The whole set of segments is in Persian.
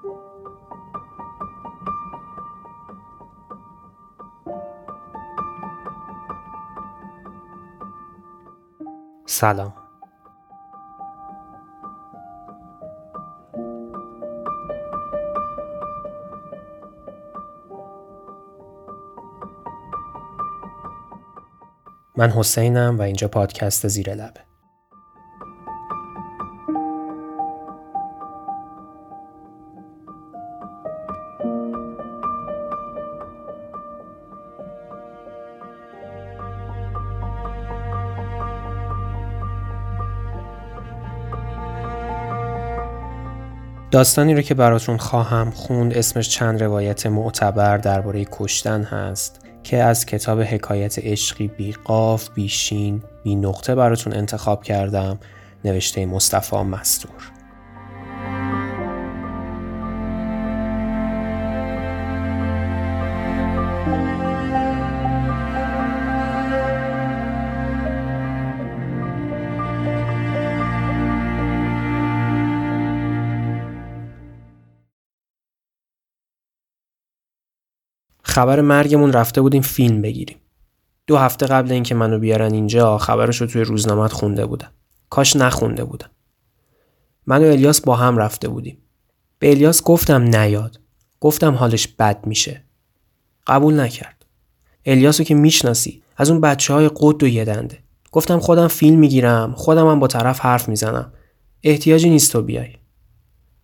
سلام. من حسینم و اینجا پادکست زیر لبه. داستانی رو که براتون خواهم خوند اسمش چند روایت معتبر درباره کشتن هست که از کتاب حکایت عشقی بی قاف بی شین بی نقطه براتون انتخاب کردم نوشته مصطفی مستور. خبر مرگمون رفته بودیم فیلم بگیریم. دو هفته قبل اینکه منو بیارن اینجا خبرش رو توی روزنامت خونده بودم. کاش نخونده بودم. من و الیاس با هم رفته بودیم. به الیاس گفتم نیاد. گفتم حالش بد میشه. قبول نکرد. الیاسو که می‌شناسی از اون بچه های قد و یدنده. گفتم خودم فیلم می‌گیرم خودم هم با طرف حرف می‌زنم. احتیاجی نیست تو بیای.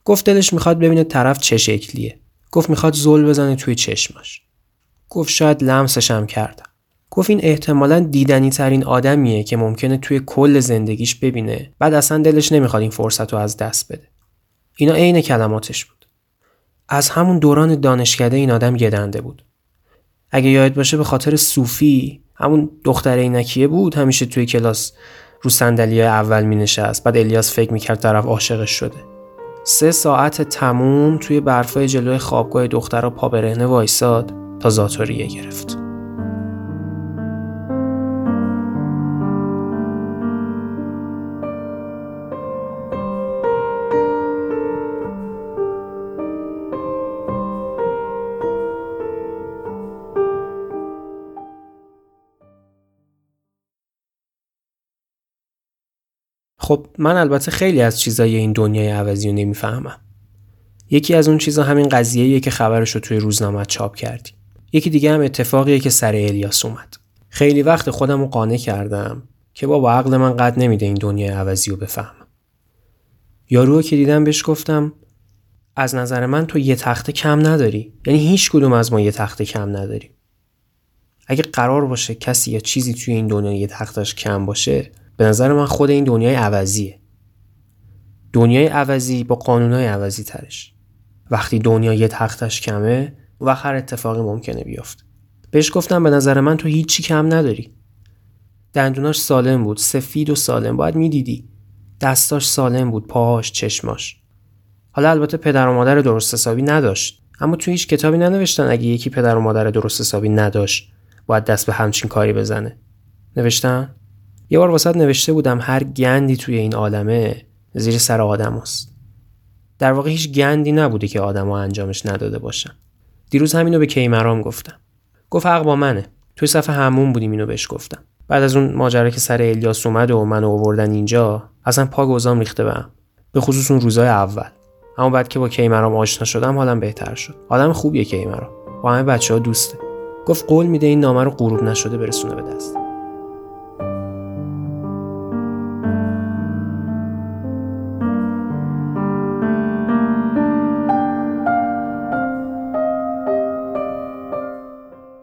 گفت دلش می‌خواد ببینه طرف چه شکلیه. گفت می‌خواد زل بزنه توی چشمش. گفت شاید لمسشم کردم. گفت این احتمالا دیدنی ترین آدمیه که ممکنه توی کل زندگیش ببینه بعد اصلا دلش نمی‌خواد این فرصت رو از دست بده. اینا عین کلماتش بود. از همون دوران دانشکده این آدم گدنده بود. اگه یاد باشه به خاطر صوفی همون دختر عینکیه بود همیشه توی کلاس رو صندلی اول می نشست بعد الیاس فکر می‌کرد طرف عاشقش شده سه ساعت تموم توی برفای جلوی خوابگاه دختر پا برهنه وایساد تا زاتوریه گرفت. خب من البته خیلی از چیزای این دنیای عوضی رو نمی‌فهمم. یکی از اون چیزا همین قضیه‌ایه که خبرش رو توی روزنامه چاپ کردی. یکی دیگه هم اتفاقیه که سر الیاس اومد. خیلی وقت خودم رو قانع کردم که با عقل من قد نمیده این دنیای عوضی رو بفهمم. یارو که دیدم بهش گفتم از نظر من تو یه تخته کم نداری. یعنی هیچ کدوم از ما یه تخته کم نداریم. اگه قرار باشه کسی یا چیزی توی این دنیا یه تختش کم باشه به نظر من خود این دنیای عوضیه. دنیای عوضی با قانونهای عوضی ترش. وقتی دنیا یه تختش کمه و هر اتفاقی ممکنه بیفته. بهش گفتم به نظر من تو هیچی کم نداری. دندوناش سالم بود سفید و سالم. باید می‌دیدی. دستاش سالم بود پاهاش چشماش. حالا البته پدر و مادر درست حسابی نداشت. اما تو هیچ کتابی ننوشتن اگه یکی پدر و مادر درست حسابی نداشت. باید دست به همچین کاری بزنه. نوشتن؟ یه بار واسط نوشته بودم هر گندی توی این عالمه زیر سر آدم هست. در واقع هیچ گندی نبوده که آدم انجامش نداده باشن. دیروز همینو به کیمرام گفتم. گفت حق با منه. توی صفحه همون بودیم اینو بهش گفتم. بعد از اون ماجرا که سر الیاس اومد و منو آوردن اینجا اصلا پا گذام ریخته بهم به خصوص اون روزای اول. اما بعد که با کیمرام آشنا شدم حالم بهتر شد. آدم خوبیه کیمرام با همه بچه ها دوسته. گفت قول میده این نامه رو غروب نشده برسونه به دست.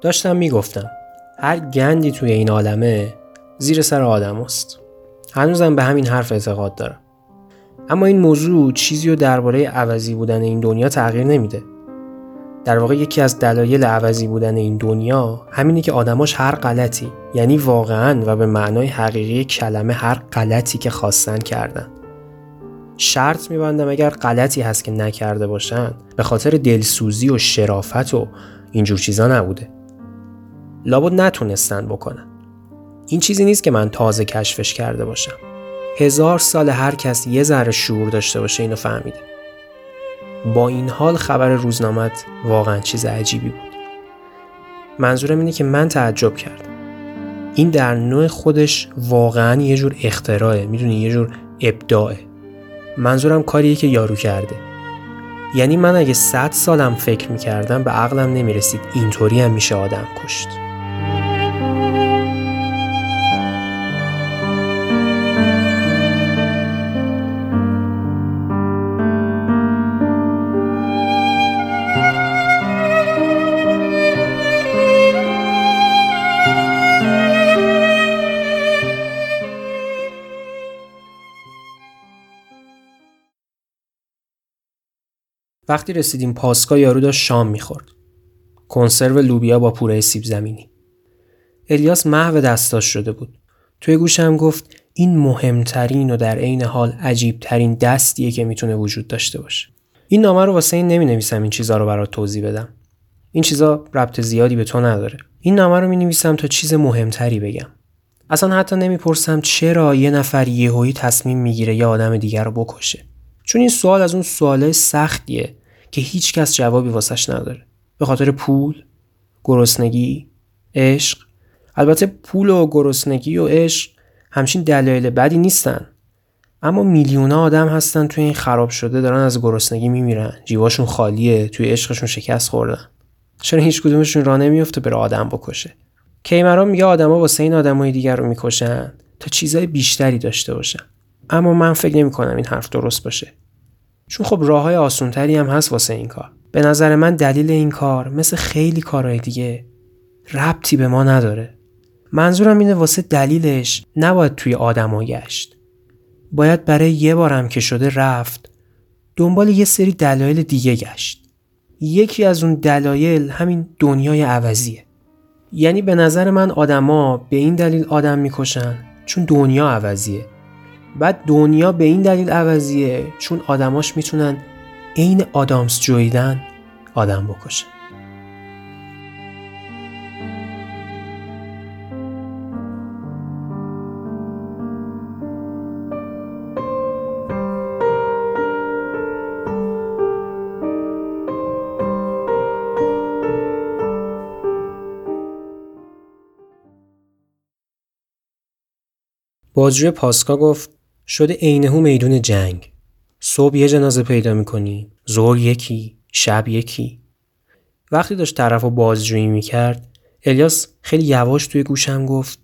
داشتم می‌گفتم هر گندی توی این عالمه زیر سر آدم است. هنوزم به همین حرف اعتقاد دارم. اما این موضوع چیزی رو درباره عوضی بودن این دنیا تغییر نمیده. در واقع یکی از دلایل عوضی بودن این دنیا همینه که آدماش هر غلطی یعنی واقعا و به معنای حقیقی کلمه هر غلطی که خواستن کردن. شرط میبندم اگر غلطی هست که نکرده باشن به خاطر دلسوزی و شرافت و اینجور چیزا نبوده. لابد نتونستن بکنن. این چیزی نیست که من تازه کشفش کرده باشم. هزار سال هر کس یه ذره شعور داشته باشه اینو فهمیده. با این حال خبر روزنامت واقعا چیز عجیبی بود. منظورم اینه که من تعجب کردم. این در نوع خودش واقعا یه جور اختراعه. می‌دونی؟ یه جور ابداعه. منظورم کاریه که یارو کرده. یعنی من اگه صد سالم فکر می‌کردم به عقلم نمی‌رسید اینطوری هم میشه آدم کشت. وقتی رسیدیم پاسکا یارو داشت شام می‌خورد. کنسرو لوبیا با پوره سیب زمینی. الیاس محو دستاش شده بود. توی گوشم گفت این مهمترین و در عین حال عجیبترین دستیه که می‌تونه وجود داشته باشه. این نامه رو واسه این نمی نویسم این چیزا رو برات توضیح بدم. این چیزا ربط زیادی به تو نداره. این نامه رو می نویسم تا چیز مهمتری بگم. اصلا حتی نمی‌پرسم چرا یه نفر یهویی تصمیم می‌گیره یه آدم دیگر رو بکشه. چون این سوال از اون سوالای سختیه که هیچ کس جوابی واسش نداره. به خاطر پول گرسنگی عشق. البته پول و گرسنگی و عشق همچین دلایل بدی نیستن. اما میلیون آدم هستن توی این خراب شده دارن از گرسنگی میمیرن. جیواشون خالیه توی عشقشون شکست خوردن. چرا هیچ کدومشون راه نمیفته بره آدم بکشه؟ کیمران میگه آدما واسه این آدمای دیگر رو می‌کشن تا چیزای بیشتری داشته باشن. اما من فکر نمی کنم این حرف درست باشه. چون خب راه های آسونتری هم هست واسه این کار. به نظر من دلیل این کار مثل خیلی کارهای دیگه ربطی به ما نداره. منظورم اینه واسه دلیلش نباید توی آدما گشت. باید برای یه بارم که شده رفت دنبال یه سری دلایل دیگه گشت. یکی از اون دلایل همین دنیای عوضیه. یعنی به نظر من آدما به این دلیل آدم می‌کشن چون دنیا عوضیه. بعد دنیا به این دلیل عوضیه چون آدماش می‌تونن عین آدامس جویدن آدم بکشن. بازجوی پاسکا گفت شده عینهو میدون جنگ. صبح یه جنازه پیدا می‌کنی زور یکی شب یکی. وقتی داشت طرف رو بازجویی می‌کرد الیاس خیلی یواش توی گوشم گفت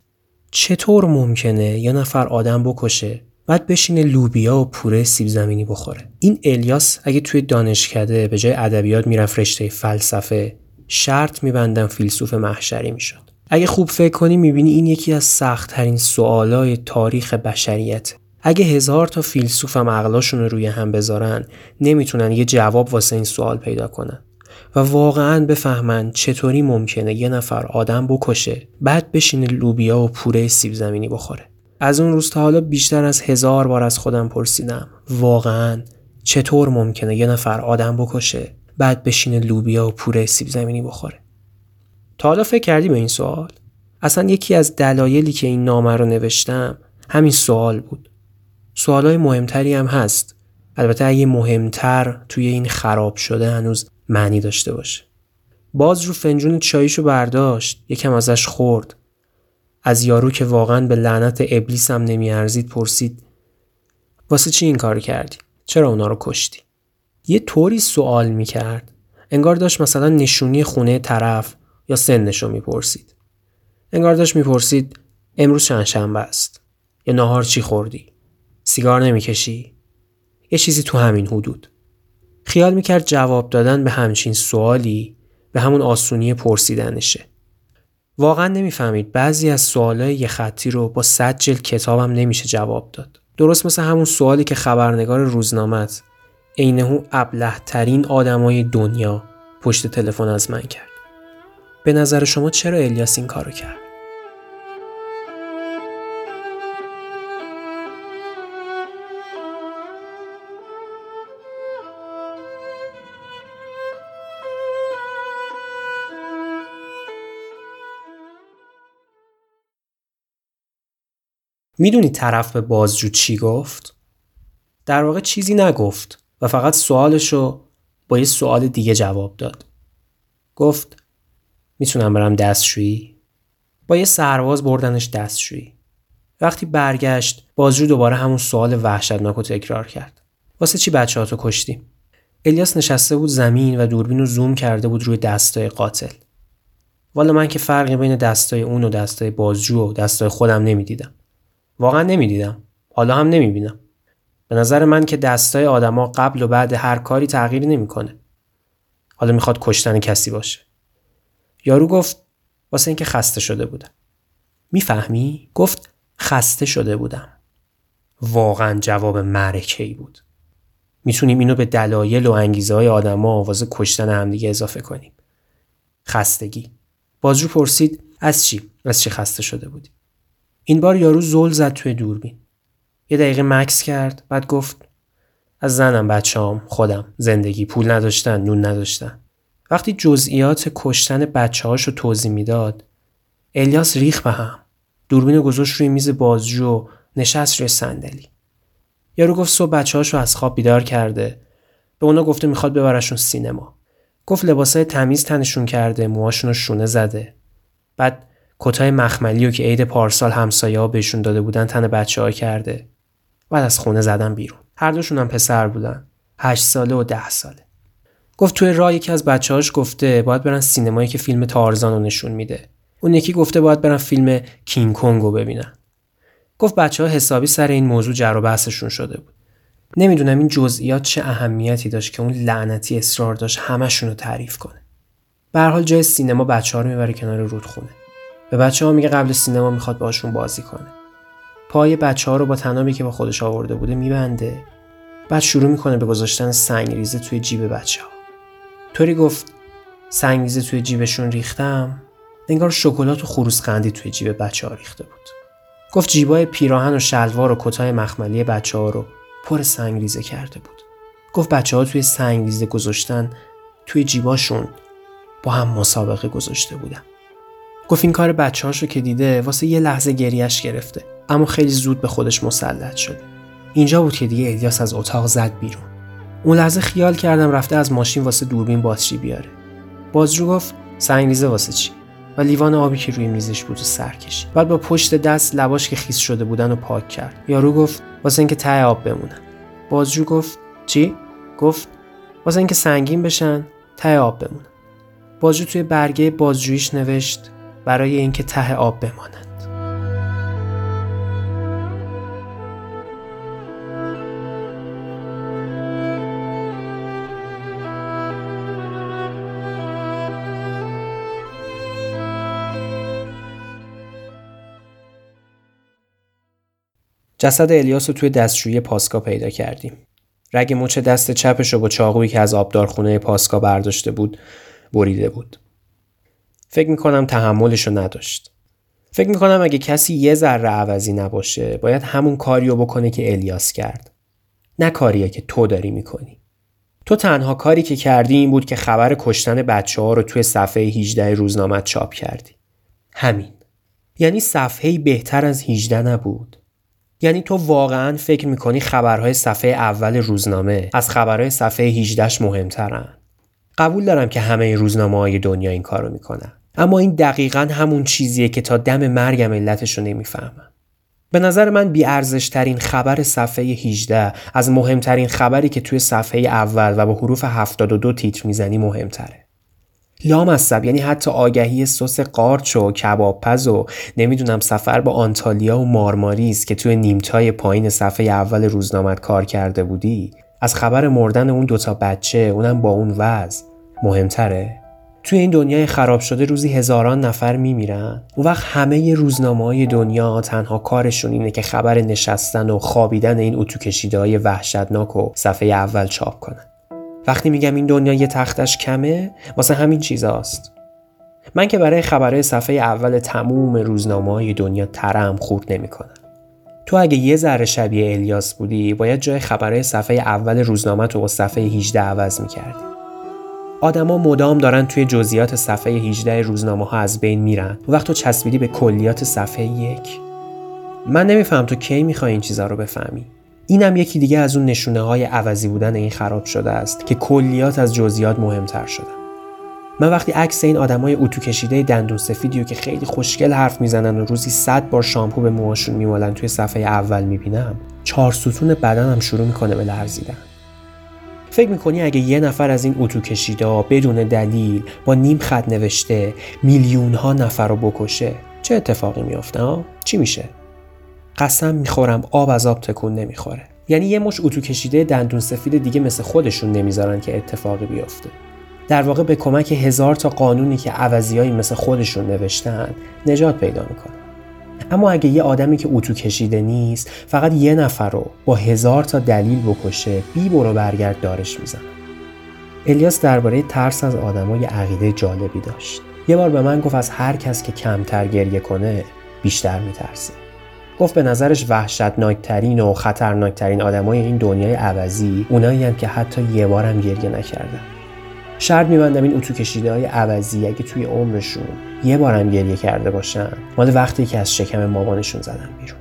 چطور ممکنه یه نفر آدم بکشه بعد بشینه لوبیا و پوره سیب زمینی بخوره؟ این الیاس اگه توی دانشکده به جای ادبیات می‌رفت رشته فلسفه شرط میبندم فیلسوف محشری می‌شد. اگه خوب فکر کنی می‌بینی این یکی از سختترین سوالای تاریخ بشریت. اگه هزار تا فیلسوفم عقلاشون رو روی هم بذارن نمی‌تونن یه جواب واسه این سوال پیدا کنن. و واقعا بفهمن چطوری ممکنه یه نفر آدم بکشه بعد بشینه لوبیا و پوره سیب زمینی بخوره. از اون روز تا حالا بیشتر از هزار بار از خودم پرسیدم. واقعا چطور ممکنه یه نفر آدم بکشه بعد بشینه لوبیا و پوره سیب زمینی بخوره؟ تا حالا فکر کردی به این سوال؟ اصلا یکی از دلایلی که این نامه رو نوشتم همین سوال بود. سوالای مهمتری هم هست. البته اگه مهمتر توی این خراب شده هنوز معنی داشته باشه. باز رو فنجون چاییشو برداشت یکم ازش خورد. از یارو که واقعا به لعنت ابلیس هم نمیارزید پرسید واسه چی این کار کردی؟ چرا اونا رو کشتی؟ یه طوری سوال می‌کرد. انگار داشت مثلا نشونی خونه طرف یا سنشو می‌پرسید. انگار داشت می‌پرسید امروز چند شنبه است؟ یا نهار چی خوردی؟ سیگار نمی‌کشی؟ یه چیزی تو همین حدود. خیال می‌کرد جواب دادن به همچین سوالی به همون آسونی پرسیدنشه. واقعا نمی‌فهمید بعضی از سوالای یه خطی رو با صد جلد کتابم نمیشه جواب داد. درست مثل همون سوالی که خبرنگار روزنامت عینهو ابله ترین آدمای دنیا پشت تلفن از من کرد. به نظر شما چرا الیاس این کارو کرد؟ می‌دونی طرف به بازجو چی گفت؟ در واقع چیزی نگفت و فقط سوالشو با یه سوال دیگه جواب داد. گفت می‌تونم برم دستشویی؟ با یه سرواز بردنش دستشویی. وقتی برگشت بازجو دوباره همون سوال وحشتناک رو تکرار کرد. واسه چی بچه تو کشتی؟ الیاس نشسته بود زمین و دوربین رو زوم کرده بود روی دستای قاتل. والا من که فرقی بین دستای اون و دستای بازجو و دستای خودم نمی‌دیدم. واقعا نمی‌دیدم. حالا هم نمی‌بینم. به نظر من که دستای آدما قبل و بعد هر کاری تغییری نمی‌کنه. حالا می‌خواد کشتن کسی باشه. یارو گفت واسه اینکه خسته شده بودم. می‌فهمی؟ گفت خسته شده بودم. واقعا جواب معرکه ای بود. می‌تونیم اینو به دلایل و انگیزه های آدما واسه کشتن همدیگه اضافه کنیم. خستگی. بازجو پرسید از چی؟ از چی خسته شده بودی؟ این بار یارو زل زد توی دوربین. یه دقیقه مکس کرد بعد گفت از زنم بچه‌ام خودم. زندگی پول نداشتن نون نداشتن. وقتی جزئیات کشتن بچه رو توضیح می‌داد الیاس ریخ به هم. دوربین گذاشت روی میز بازجو نشست روی صندلی. یارو گفت صبح بچه رو از خواب بیدار کرده. به اونا گفته می‌خواد ببرشون سینما. گفت لباسای تمیز تنشون کرده موهاشون رو شونه زده. بعد کتای مخملی و که عید پارسال همسایه ها بهشون داده بودن تن بچه ها کرده. بعد از خونه زدن بیرون. هر دوشون هم پسر بودن. هشت ساله و ده ساله. گفت توی راه یکی از بچه‌هاش گفته باید برن سینمایی که فیلم تارزان رو نشون میده. اون یکی گفته باید برن فیلم کینگ کنگ رو ببینن. گفت بچه ها حسابی سر این موضوع جر و بحثشون شده بود. نمی‌دونم این جزئیات چه اهمیتی داشت که اون لعنتی اصرار داشت همشون رو تعریف کنه. به حال جای سینما بچه ها رو می‌بره کنار رودخونه. به بچه ها میگه قبل سینما می‌خواد باشون بازی کنه. پای بچه ها رو با تنابی که با خودش آورده بوده میبنده. بعد شروع می‌کنه به گذاشتن سنگریزه توی جیب بچه ها طوری گفت سنگریزه توی جیبشون ریختم انگار شکلات و خروس قندی توی جیب بچه ها ریخته بود. گفت جیبای پیراهن و شلوار و کتای مخملی بچه ها رو پر سنگریزه کرده بود. گفت بچه ها توی سنگریزه گذاشتن توی جیباشون با هم مسابقه گذاشته بودن. گفت این کار بچه هاشو که دیده واسه یه لحظه گریش گرفته اما خیلی زود به خودش مسلط شد. اینجا بود که دیگه الیاس از اتاق زد بیرون. اون لحظه خیال کردم رفته از ماشین واسه دوربین باتری بیاره. بازجو گفت سنگریزه واسه چی؟ و لیوان آبی که روی میزش بود و سر کشید. بعد با پشت دست لباش که خیس شده بودن و پاک کرد. یارو گفت واسه اینکه ته آب بمونن بازجو گفت چی؟ گفت واسه اینکه سنگین بشن ته آب بمونن بازجو توی برگه بازجویش نوشت برای اینکه ته آب بمانند جسد الیاس رو توی دستشویی پاسکا پیدا کردیم. رگ مچ دست چپش رو با چاقویی که از آبدارخونه پاسکا برداشته بود بریده بود. فکر می‌کنم تحملش رو نداشت. فکر می‌کنم اگه کسی یه ذره عوضی نباشه باید همون کاری رو بکنه که الیاس کرد. نه کاریه که تو داری می‌کنی. تو تنها کاری که کردی این بود که خبر کشتن بچه ها رو توی صفحه 18 روزنامه چاپ کردی. همین. یعنی صفحه بهتر از 18 نبود. یعنی تو واقعا فکر می‌کنی خبرهای صفحه اول روزنامه از خبرهای صفحه 18 مهمترن قبول دارم که همه روزنامه های دنیا این کارو می‌کنن اما این دقیقا همون چیزیه که تا دم مرگم علتش رو نمی‌فهمم. به نظر من بیارزشترین خبر صفحه 18 از مهمترین خبری که توی صفحه اول و با حروف 72 تیتر می‌زنی مهمتره. لامصب یعنی حتی آگهی سس قارچ و کباب پز و نمی‌دونم سفر با آنتالیا و مارماریس که توی نیمتای پایین صفحه اول روزنامت کار کرده بودی از خبر مردن اون دوتا بچه اونم با اون وضع مهمتره؟ توی این دنیای خراب شده روزی هزاران نفر میمیرن. اون وقت همه روزنامه های دنیا تنها کارشون اینه که خبر نشستن و خوابیدن این اتو کشیده های وحشتناک و صفحه اول چاپ کنن. وقتی میگم این دنیا یه تختش کمه واسه همین چیزاست. من که برای خبرهای صفحه اول تموم روزنامه های دنیا ترم خورد نمی‌کنم. تو اگه یه ذره شبیه الیاس بودی باید جای خبرهای صفحه اول روزنامه تو با صفحه 18 عوض می‌کردی. آدما مدام دارن توی جزئیات صفحه 18 روزنامه ها از بین میرن. و وقت تو چسبیدی به کلیات صفحه یک. من نمیفهم تو کی می‌خوای این چیزا رو بفهمی. اینم یکی دیگه از اون نشونه های عوضی بودن این خراب شده است که کلیات از جزئیات مهمتر شدن من وقتی عکس این آدمای اتو کشیده دندون سفیدیو که خیلی خوشگل حرف می‌زنن و روزی صد بار شامپو به موهاشون میمالن توی صفحه اول می‌بینم چهار ستون بدنم شروع می‌کنه به لرزیدن. فکر می‌کنی اگه یه نفر از این اتو کشیده بدون دلیل با نیم خط نوشته میلیون ها نفر رو بکشه چه اتفاقی میافته؟ چی میشه؟ قسم می‌خورم آب از آب تکون نمی‌خوره یعنی یه مش اتو کشیده دندون سفید دیگه مثل خودشون نمی‌ذارن که اتفاقی بیفته در واقع به کمک هزار تا قانونی که عوضیایی مثل خودشون نوشتن نجات پیدا می‌کنه اما اگه یه آدمی که اتو کشیده نیست فقط یه نفر رو با هزار تا دلیل بکشه بی برو برگرد دارش می‌زنه. الیاس درباره ترس از آدمای عقیده جالبی داشت. یه بار به من گفت از هر کس که کمتر گریه کنه بیشتر میترسه. گفت به نظرش وحشتناکترین و خطرناکترین آدمای این دنیای عوضی اونایی که حتی یه بارم گریه نکردن. شرط میبندم این اتو کشیده های عوضی. اگه توی عمرشون یه بارم گریه کرده باشن مال وقتی که از شکم مامانشون زدن بیرون.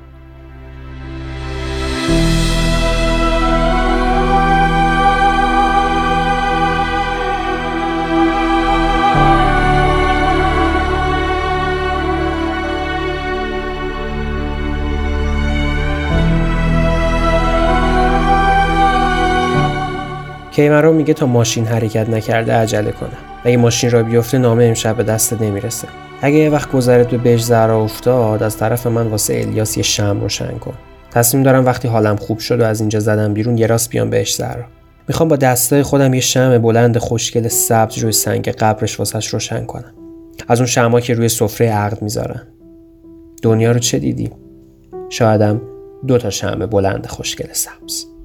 کیمرو میگه تا ماشین حرکت نکرده عجله کنه. اگه ماشین را بیفته نامه امشب به دست نمی‌رسه. اگه یه وقت گذرت به بهش زهرا افتاد از طرف من واسه الیاس یه شم روشن کن. تصمیم دارم وقتی حالم خوب شد و از اینجا زدم بیرون یه راست بیام بهش زهرا. می‌خوام با دستای خودم یه شم بلند خوشگل سبز روی سنگ قبرش واسش روشن کنم. از اون شما که روی سفره عقد می‌ذارن. دنیا رو چه دیدی؟ شایدم دو تا شم بلند خوشگل سبز.